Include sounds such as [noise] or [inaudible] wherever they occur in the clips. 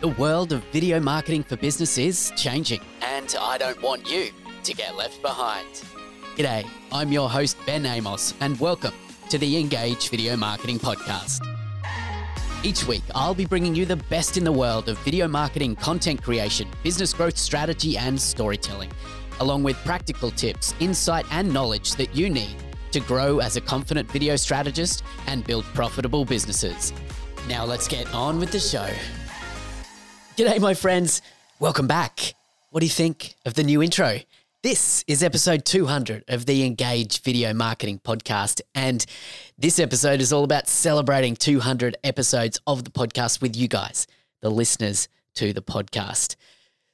The world of video marketing for business is changing, and I don't want you to get left behind. G'day, I'm your host, Ben Amos, and welcome to the Engage Video Marketing Podcast. Each week, I'll be bringing you the best in the world of video marketing, content creation, business growth strategy, and storytelling, along with practical tips, insight, and knowledge that you need to grow as a confident video strategist and build profitable businesses. Now, let's get on with the show. G'day, my friends. Welcome back. What do you think of the new intro? This is episode 200 of the Engage Video Marketing Podcast. And this episode is all about celebrating 200 episodes of the podcast with you guys, the listeners to the podcast.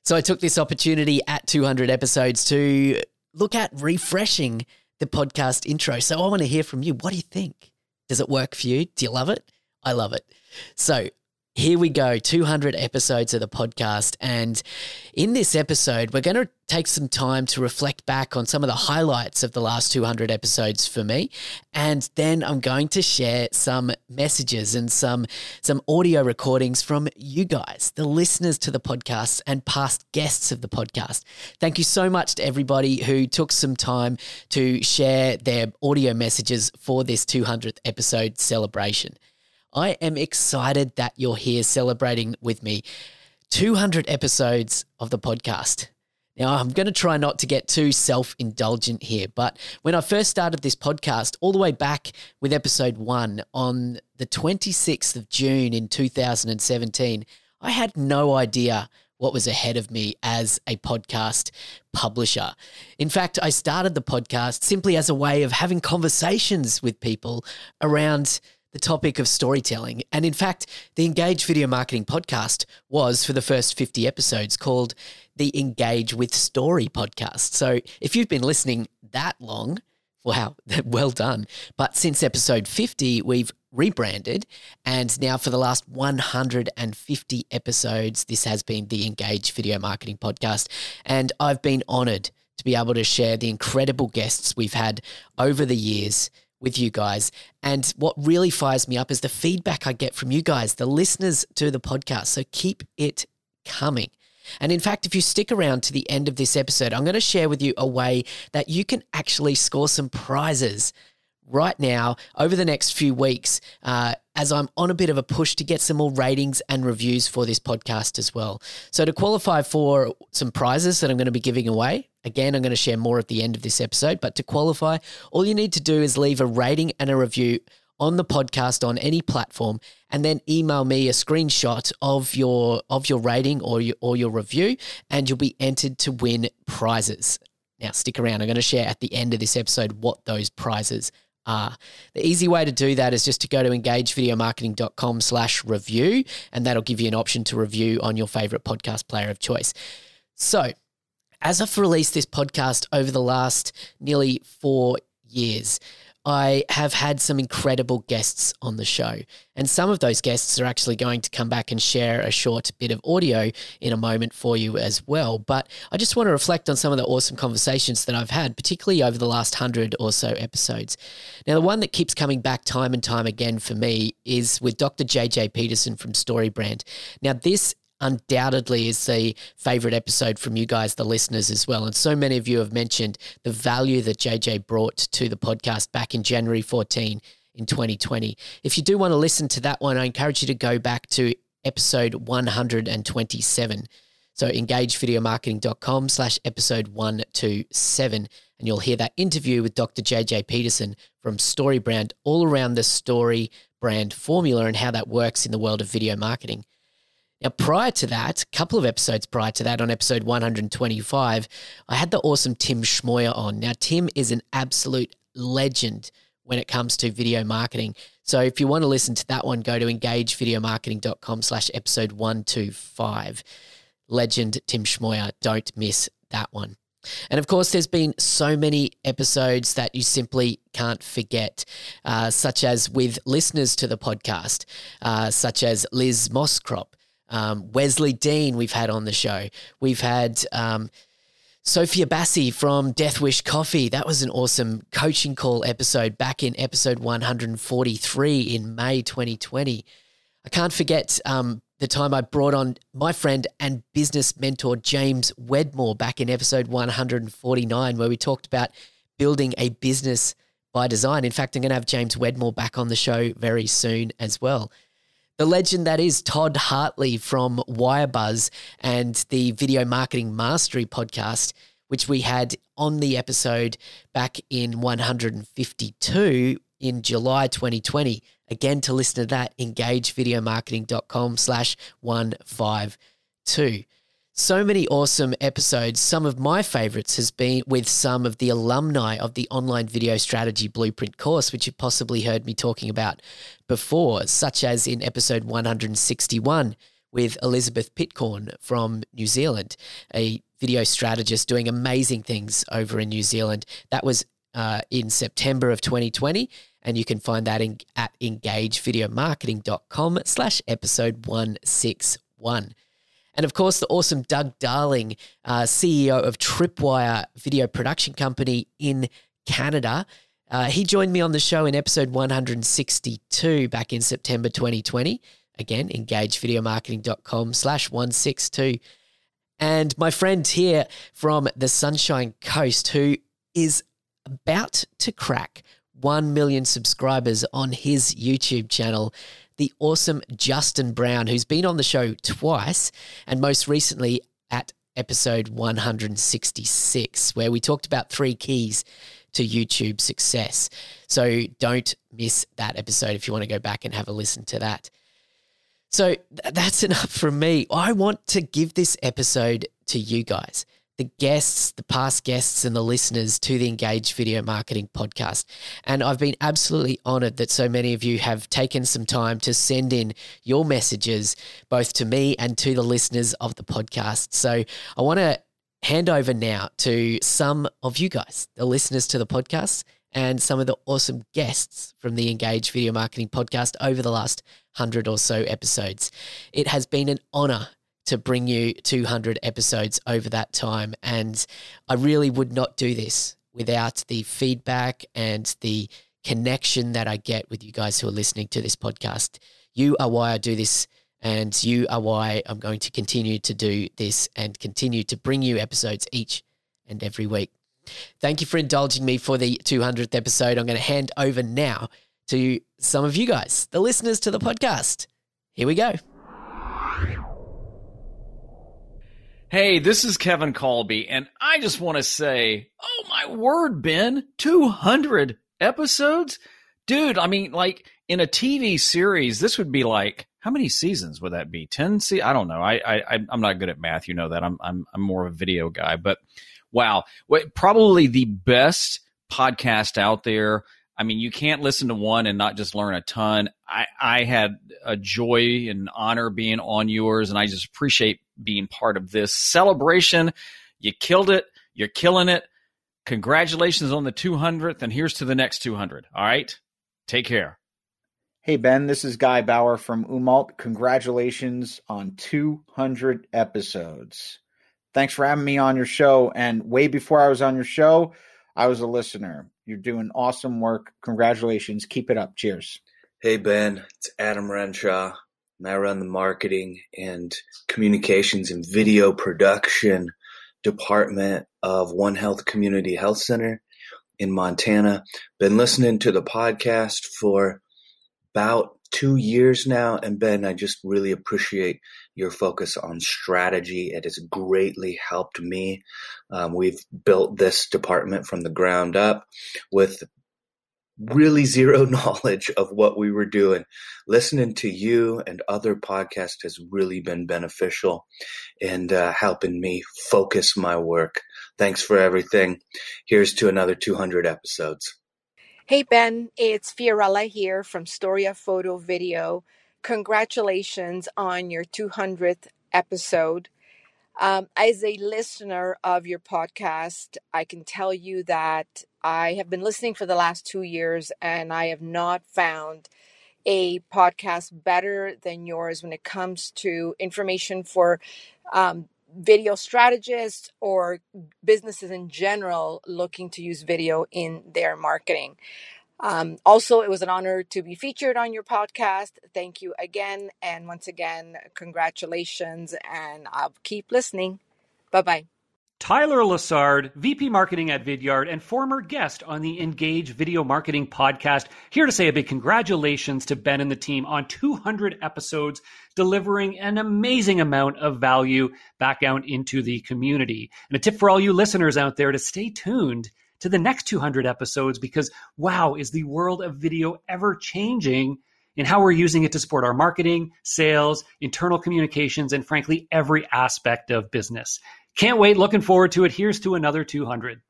So I took this opportunity at 200 episodes to look at refreshing the podcast intro. So I want to hear from you. What do you think? Does it work for you? Do you love it? I love it. So here we go 200 episodes of the podcast. And in this episode, we're going to take some time to reflect back on some of the highlights of the last 200 episodes for me. And then I'm going to share some messages and some, some audio recordings from you guys, the listeners to the podcast and past guests of the podcast. Thank you so much to everybody who took some time to share their audio messages for this 200th episode celebration. I am excited that you're here celebrating with me 200 episodes of the podcast. Now, I'm going to try not to get too self indulgent here, but when I first started this podcast, all the way back with episode one on the 26th of June in 2017, I had no idea what was ahead of me as a podcast publisher. In fact, I started the podcast simply as a way of having conversations with people around the topic of storytelling. And in fact, the Engage Video Marketing podcast was for the first 50 episodes called the Engage with Story podcast. So if you've been listening that long, wow, [laughs] well done. But since episode 50, we've rebranded. And now for the last 150 episodes, this has been the Engage Video Marketing podcast. And I've been honored to be able to share the incredible guests we've had over the years with you guys. And what really fires me up is the feedback I get from you guys, the listeners to the podcast. So keep it coming. And in fact, if you stick around to the end of this episode, I'm going to share with you a way that you can actually score some prizes right now over the next few weeks uh, as I'm on a bit of a push to get some more ratings and reviews for this podcast as well. So, to qualify for some prizes that I'm going to be giving away, again, I'm going to share more at the end of this episode, but to qualify, all you need to do is leave a rating and a review on the podcast on any platform and then email me a screenshot of your of your rating or your, or your review and you'll be entered to win prizes. Now stick around. I'm going to share at the end of this episode what those prizes are. The easy way to do that is just to go to engagevideomarketing.com slash review, and that'll give you an option to review on your favorite podcast player of choice. So, as I've released this podcast over the last nearly four years, I have had some incredible guests on the show. And some of those guests are actually going to come back and share a short bit of audio in a moment for you as well. But I just want to reflect on some of the awesome conversations that I've had, particularly over the last hundred or so episodes. Now, the one that keeps coming back time and time again for me is with Dr. JJ Peterson from StoryBrand. Now, this undoubtedly is the favorite episode from you guys, the listeners, as well. And so many of you have mentioned the value that JJ brought to the podcast back in January 14 in 2020. If you do want to listen to that one, I encourage you to go back to episode 127. So engagevideomarketing.com slash episode 127. And you'll hear that interview with Dr. JJ Peterson from Story Brand all around the story brand formula and how that works in the world of video marketing. Now, prior to that, a couple of episodes prior to that, on episode 125, I had the awesome Tim Schmoyer on. Now, Tim is an absolute legend when it comes to video marketing. So if you want to listen to that one, go to engagevideomarketing.com slash episode 125. Legend Tim Schmoyer. Don't miss that one. And of course, there's been so many episodes that you simply can't forget, uh, such as with listeners to the podcast, uh, such as Liz Moscrop, um, Wesley Dean, we've had on the show. We've had um, Sophia Bassi from Death Wish Coffee. That was an awesome coaching call episode back in episode 143 in May 2020. I can't forget um, the time I brought on my friend and business mentor James Wedmore back in episode 149, where we talked about building a business by design. In fact, I'm going to have James Wedmore back on the show very soon as well. The legend that is Todd Hartley from Wirebuzz and the Video Marketing Mastery podcast, which we had on the episode back in 152 in July 2020. Again, to listen to that, engagevideomarketing.com slash 152. So many awesome episodes. Some of my favorites has been with some of the alumni of the online video strategy blueprint course, which you've possibly heard me talking about before, such as in episode 161 with Elizabeth Pitcorn from New Zealand, a video strategist doing amazing things over in New Zealand. That was uh, in September of 2020 and you can find that in, at engagevideomarketing.com slash episode 161. And of course, the awesome Doug Darling, uh, CEO of Tripwire Video Production Company in Canada. Uh, he joined me on the show in episode 162 back in September 2020. Again, engagevideomarketing.com slash 162. And my friend here from the Sunshine Coast, who is about to crack 1 million subscribers on his YouTube channel. The awesome Justin Brown, who's been on the show twice and most recently at episode 166, where we talked about three keys to YouTube success. So don't miss that episode if you want to go back and have a listen to that. So that's enough from me. I want to give this episode to you guys the guests, the past guests, and the listeners to the Engage Video Marketing Podcast. And I've been absolutely honored that so many of you have taken some time to send in your messages, both to me and to the listeners of the podcast. So I want to hand over now to some of you guys, the listeners to the podcast, and some of the awesome guests from the Engage Video Marketing Podcast over the last hundred or so episodes. It has been an honor to bring you 200 episodes over that time. And I really would not do this without the feedback and the connection that I get with you guys who are listening to this podcast. You are why I do this, and you are why I'm going to continue to do this and continue to bring you episodes each and every week. Thank you for indulging me for the 200th episode. I'm going to hand over now to some of you guys, the listeners to the podcast. Here we go. Hey, this is Kevin Colby, and I just want to say, oh my word, Ben, 200 episodes? Dude, I mean, like in a TV series, this would be like, how many seasons would that be? 10? See, I don't know. I, I, I'm not good at math. You know that. I'm, I'm, I'm more of a video guy, but wow. Probably the best podcast out there. I mean, you can't listen to one and not just learn a ton. I, I had a joy and honor being on yours, and I just appreciate being part of this celebration. You killed it. You're killing it. Congratulations on the 200th, and here's to the next 200. All right? Take care. Hey, Ben, this is Guy Bauer from Umault. Congratulations on 200 episodes. Thanks for having me on your show. And way before I was on your show, I was a listener. You're doing awesome work. Congratulations. Keep it up. Cheers. Hey, Ben. It's Adam Renshaw and I run the marketing and communications and video production department of One Health Community Health Center in Montana. Been listening to the podcast for about two years now. And Ben, I just really appreciate your focus on strategy. It has greatly helped me. Um, we've built this department from the ground up with really zero [laughs] knowledge of what we were doing. Listening to you and other podcasts has really been beneficial and uh, helping me focus my work. Thanks for everything. Here's to another 200 episodes. Hey, Ben, it's Fiorella here from Storia Photo Video. Congratulations on your 200th episode. Um, as a listener of your podcast, I can tell you that I have been listening for the last two years and I have not found a podcast better than yours when it comes to information for um, video strategists or businesses in general looking to use video in their marketing. Um, also, it was an honor to be featured on your podcast. Thank you again. And once again, congratulations. And I'll keep listening. Bye bye. Tyler Lessard, VP Marketing at Vidyard and former guest on the Engage Video Marketing Podcast, here to say a big congratulations to Ben and the team on 200 episodes, delivering an amazing amount of value back out into the community. And a tip for all you listeners out there to stay tuned to the next 200 episodes because wow, is the world of video ever changing in how we're using it to support our marketing, sales, internal communications, and frankly, every aspect of business. Can't wait. Looking forward to it. Here's to another 200.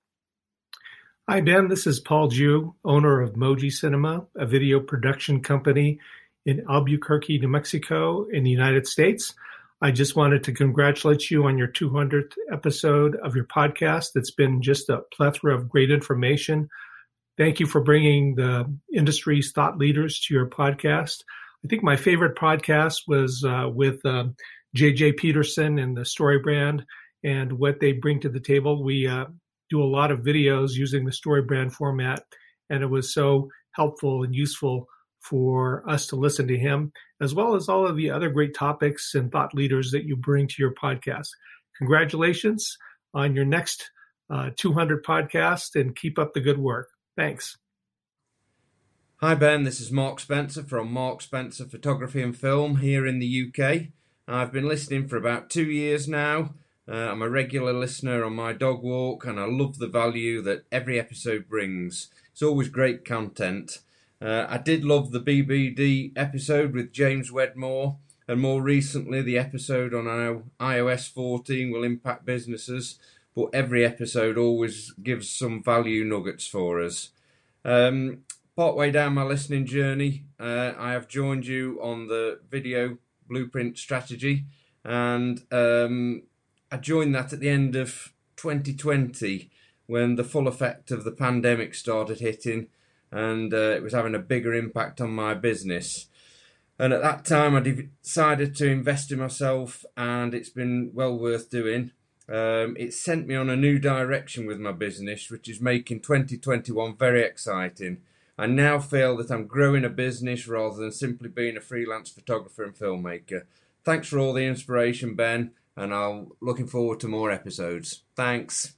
Hi, Ben. This is Paul Jew, owner of Moji Cinema, a video production company in Albuquerque, New Mexico, in the United States. I just wanted to congratulate you on your 200th episode of your podcast. It's been just a plethora of great information. Thank you for bringing the industry's thought leaders to your podcast. I think my favorite podcast was uh, with um, JJ Peterson and the Story Brand and what they bring to the table. We uh, do a lot of videos using the story brand format, and it was so helpful and useful for us to listen to him, as well as all of the other great topics and thought leaders that you bring to your podcast. Congratulations on your next uh, 200 podcast and keep up the good work. Thanks. Hi, Ben. This is Mark Spencer from Mark Spencer Photography and Film here in the UK. I've been listening for about two years now. Uh, I'm a regular listener on my dog walk, and I love the value that every episode brings. It's always great content. Uh, I did love the BBD episode with James Wedmore, and more recently, the episode on how iOS 14 will impact businesses. But every episode always gives some value nuggets for us. Um, partway down my listening journey, uh, I have joined you on the video blueprint strategy, and um, I joined that at the end of 2020 when the full effect of the pandemic started hitting and uh, it was having a bigger impact on my business. And at that time, I decided to invest in myself, and it's been well worth doing. Um, it sent me on a new direction with my business, which is making 2021 very exciting. I now feel that I'm growing a business rather than simply being a freelance photographer and filmmaker. Thanks for all the inspiration, Ben and I'm looking forward to more episodes. Thanks.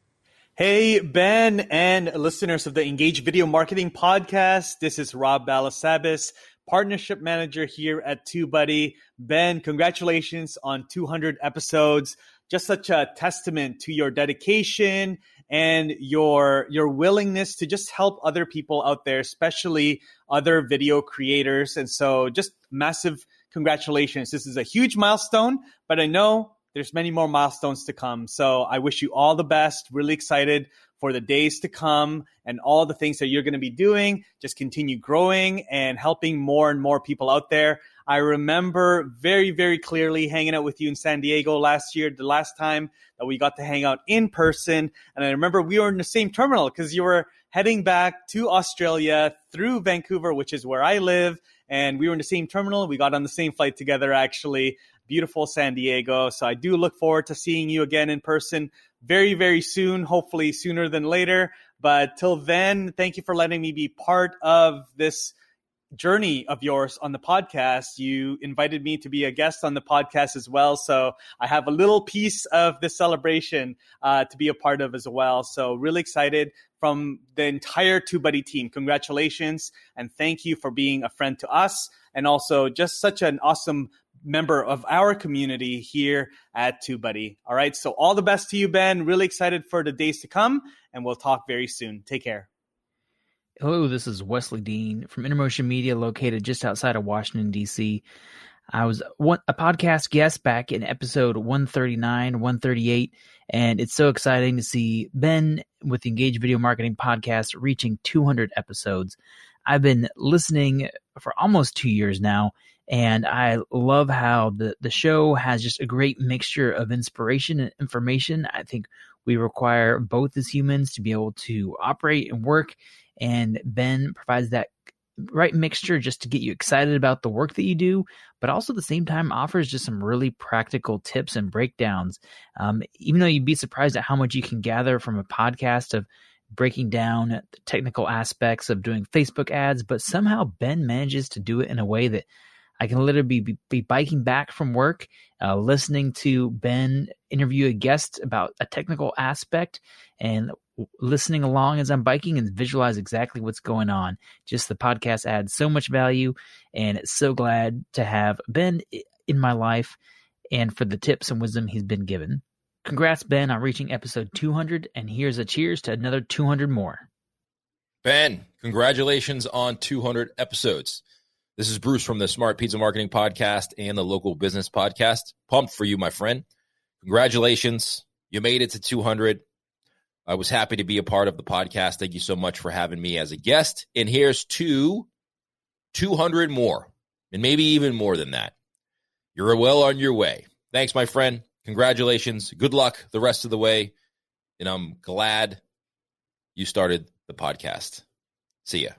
Hey, Ben and listeners of the Engage Video Marketing Podcast. This is Rob Balasabas, Partnership Manager here at TubeBuddy. Ben, congratulations on 200 episodes. Just such a testament to your dedication and your your willingness to just help other people out there, especially other video creators. And so just massive congratulations. This is a huge milestone, but I know there's many more milestones to come. So I wish you all the best. Really excited for the days to come and all the things that you're going to be doing. Just continue growing and helping more and more people out there. I remember very, very clearly hanging out with you in San Diego last year, the last time that we got to hang out in person. And I remember we were in the same terminal because you were heading back to Australia through Vancouver, which is where I live. And we were in the same terminal. We got on the same flight together, actually beautiful San Diego. So I do look forward to seeing you again in person very, very soon, hopefully sooner than later. But till then, thank you for letting me be part of this journey of yours on the podcast. You invited me to be a guest on the podcast as well. So I have a little piece of this celebration uh, to be a part of as well. So really excited from the entire TubeBuddy team. Congratulations and thank you for being a friend to us and also just such an awesome member of our community here at TubeBuddy. All right. So all the best to you, Ben. Really excited for the days to come, and we'll talk very soon. Take care. Hello, this is Wesley Dean from Intermotion Media, located just outside of Washington, D.C. I was a podcast guest back in episode 139, 138, and it's so exciting to see Ben with the Engage Video Marketing Podcast reaching 200 episodes. I've been listening for almost two years now, and I love how the, the show has just a great mixture of inspiration and information. I think we require both as humans to be able to operate and work. And Ben provides that right mixture just to get you excited about the work that you do, but also at the same time offers just some really practical tips and breakdowns. Um, even though you'd be surprised at how much you can gather from a podcast of breaking down the technical aspects of doing Facebook ads, but somehow Ben manages to do it in a way that I can literally be, be biking back from work, uh, listening to Ben interview a guest about a technical aspect and listening along as I'm biking and visualize exactly what's going on. Just the podcast adds so much value, and so glad to have Ben in my life and for the tips and wisdom he's been given. Congrats, Ben, on reaching episode 200, and here's a cheers to another 200 more. Ben, congratulations on 200 episodes. This is Bruce from the Smart Pizza Marketing Podcast and the Local Business Podcast. Pumped for you, my friend. Congratulations. You made it to 200. I was happy to be a part of the podcast. Thank you so much for having me as a guest. And here's two, 200 more, and maybe even more than that. You're well on your way. Thanks, my friend. Congratulations. Good luck the rest of the way. And I'm glad you started the podcast. See ya.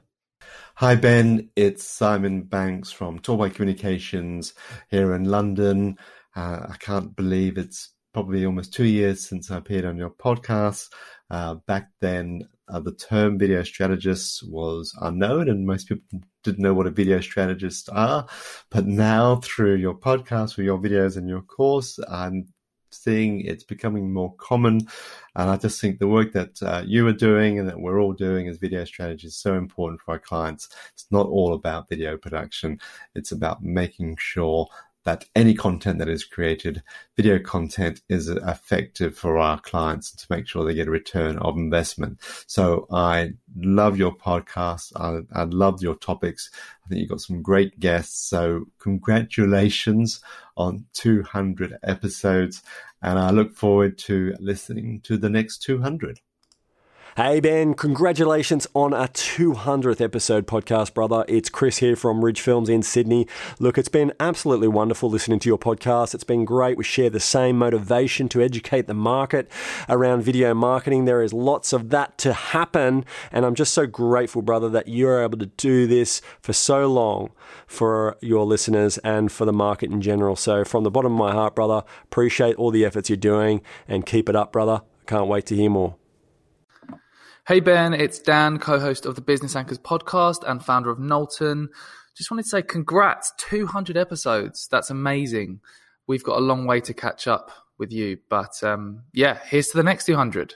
Hi, Ben. It's Simon Banks from Torbay Communications here in London. Uh, I can't believe it's probably almost two years since I appeared on your podcast. Uh, back then, uh, the term video strategist was unknown, and most people didn't know what a video strategist are. But now, through your podcast, with your videos and your course, I'm seeing it's becoming more common. And I just think the work that uh, you are doing and that we're all doing as video strategy is so important for our clients. It's not all about video production. It's about making sure that any content that is created, video content, is effective for our clients to make sure they get a return of investment. So I love your podcast. I, I love your topics. I think you've got some great guests. So congratulations on 200 episodes. And I look forward to listening to the next 200. Hey Ben, congratulations on a 200th episode podcast, brother. It's Chris here from Ridge Films in Sydney. Look, it's been absolutely wonderful listening to your podcast. It's been great. We share the same motivation to educate the market around video marketing. There is lots of that to happen, and I'm just so grateful, brother, that you're able to do this for so long for your listeners and for the market in general. So, from the bottom of my heart, brother, appreciate all the efforts you're doing and keep it up, brother. Can't wait to hear more. Hey Ben, it's Dan, co host of the Business Anchors podcast and founder of Knowlton. Just wanted to say congrats, 200 episodes. That's amazing. We've got a long way to catch up with you, but um, yeah, here's to the next 200.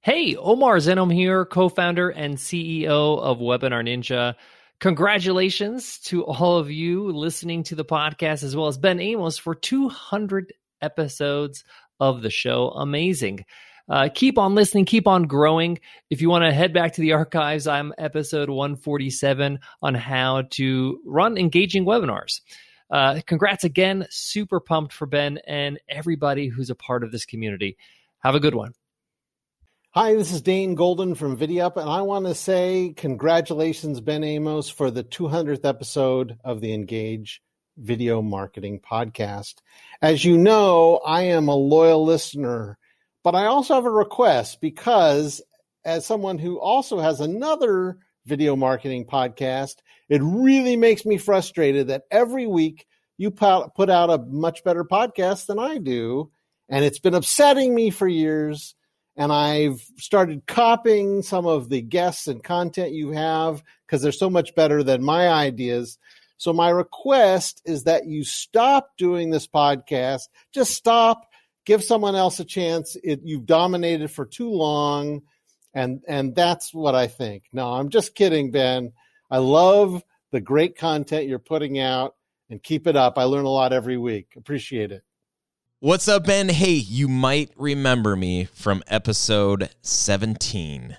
Hey, Omar Zenhom here, co founder and CEO of Webinar Ninja. Congratulations to all of you listening to the podcast, as well as Ben Amos for 200 episodes of the show. Amazing. Uh, keep on listening, keep on growing. If you want to head back to the archives, I'm episode 147 on how to run engaging webinars. Uh, congrats again. Super pumped for Ben and everybody who's a part of this community. Have a good one. Hi, this is Dane Golden from VidiUp, and I want to say congratulations, Ben Amos, for the 200th episode of the Engage Video Marketing Podcast. As you know, I am a loyal listener but I also have a request because, as someone who also has another video marketing podcast, it really makes me frustrated that every week you put out a much better podcast than I do. And it's been upsetting me for years. And I've started copying some of the guests and content you have because they're so much better than my ideas. So, my request is that you stop doing this podcast. Just stop give someone else a chance. It, you've dominated for too long, and and that's what I think. No, I'm just kidding, Ben. I love the great content you're putting out, and keep it up. I learn a lot every week. Appreciate it. What's up, Ben? Hey, you might remember me from episode 17.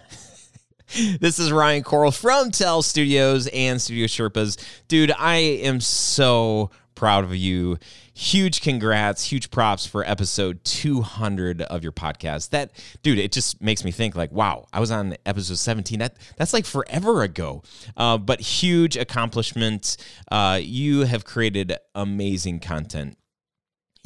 [laughs] this is Ryan Koral from Tell Studios and Studio Sherpas. Dude, I am so proud of you. Huge congrats, huge props for episode 200 of your podcast. That dude, it just makes me think like, wow, I was on episode 17. That that's like forever ago. Uh, but huge accomplishment. Uh, you have created amazing content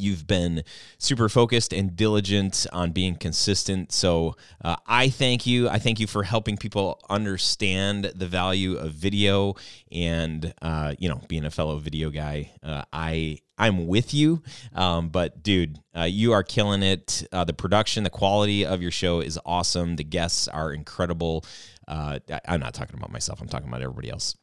You've been super focused and diligent on being consistent. So uh, I thank you. I thank you for helping people understand the value of video and uh, you know being a fellow video guy. Uh, I I'm with you. Um, but dude, uh, you are killing it. Uh, the production, the quality of your show is awesome. The guests are incredible. Uh, I, I'm not talking about myself. I'm talking about everybody else.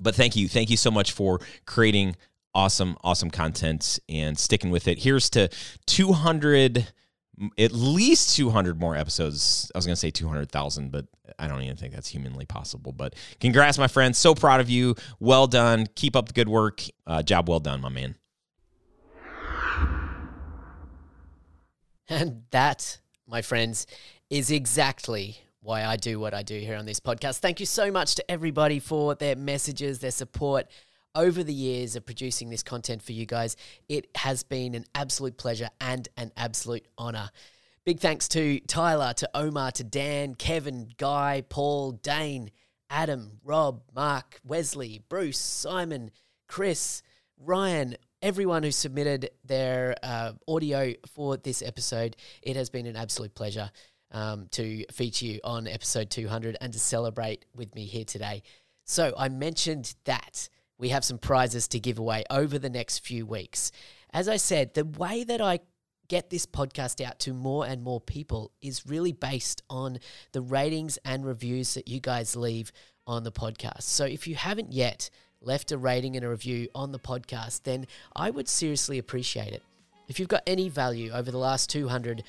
But thank you, thank you so much for creating awesome, awesome content and sticking with it. Here's to 200 at least 200 more episodes. I was going to say 200,000, but I don't even think that's humanly possible. But congrats, my friend. So proud of you. Well done. Keep up the good work. Uh, job well done, my man. [laughs] And that, my friends, is exactly why I do what I do here on this podcast. Thank you so much to everybody for their messages, their support over the years of producing this content for you guys. It has been an absolute pleasure and an absolute honor. Big thanks to Tyler, to Omar, to Dan, Kevin, Guy, Paul, Dane, Adam, Rob, Mark, Wesley, Bruce, Simon, Chris, Ryan, everyone who submitted their uh, audio for this episode. It has been an absolute pleasure um, to feature you on episode 200 and to celebrate with me here today. So, I mentioned that we have some prizes to give away over the next few weeks. As I said, the way that I get this podcast out to more and more people is really based on the ratings and reviews that you guys leave on the podcast. So if you haven't yet left a rating and a review on the podcast, then I would seriously appreciate it. If you've got any value over the last 200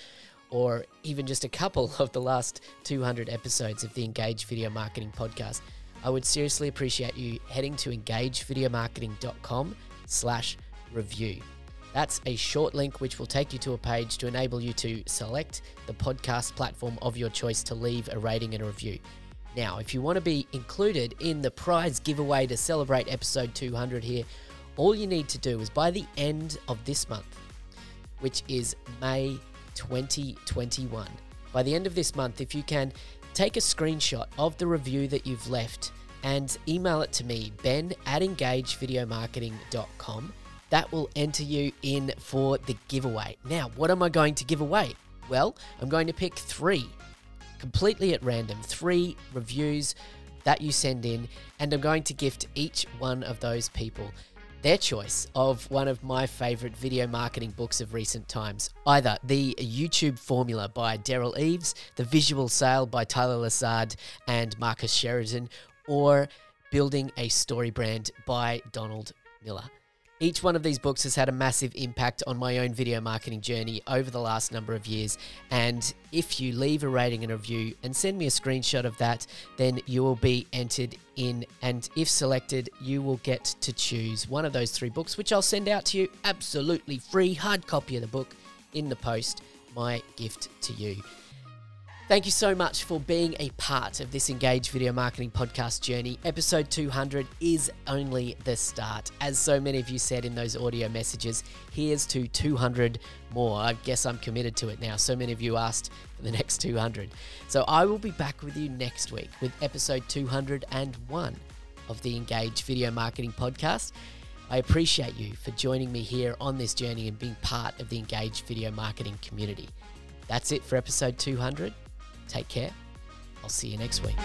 or even just a couple [laughs] of the last 200 episodes of the Engage Video Marketing Podcast, I would seriously appreciate you heading to engagevideomarketing.com slash review. That's a short link which will take you to a page to enable you to select the podcast platform of your choice to leave a rating and a review. Now, if you want to be included in the prize giveaway to celebrate episode 200 here, all you need to do is by the end of this month, which is May 2021, by the end of this month, if you can take a screenshot of the review that you've left and email it to me, ben at engagevideomarketing.com. That will enter you in for the giveaway. Now, what am I going to give away? Well, I'm going to pick three completely at random, three reviews that you send in, and I'm going to gift each one of those people their choice of one of my favorite video marketing books of recent times. Either The YouTube Formula by Derral Eves, The Visual Sale by Tyler Lessard and Marcus Sheridan, or Building a Story Brand by Donald Miller. Each one of these books has had a massive impact on my own video marketing journey over the last number of years. And if you leave a rating and review and send me a screenshot of that, then you will be entered in. And if selected, you will get to choose one of those three books, which I'll send out to you absolutely free, hard copy of the book in the post. My gift to you. Thank you so much for being a part of this Engage Video Marketing Podcast journey. Episode 200 is only the start. As so many of you said in those audio messages, here's to 200 more. I guess I'm committed to it now. So many of you asked for the next 200. So I will be back with you next week with episode 201 of the Engage Video Marketing Podcast. I appreciate you for joining me here on this journey and being part of the Engage Video Marketing community. That's it for episode 200. Take care. I'll see you next week.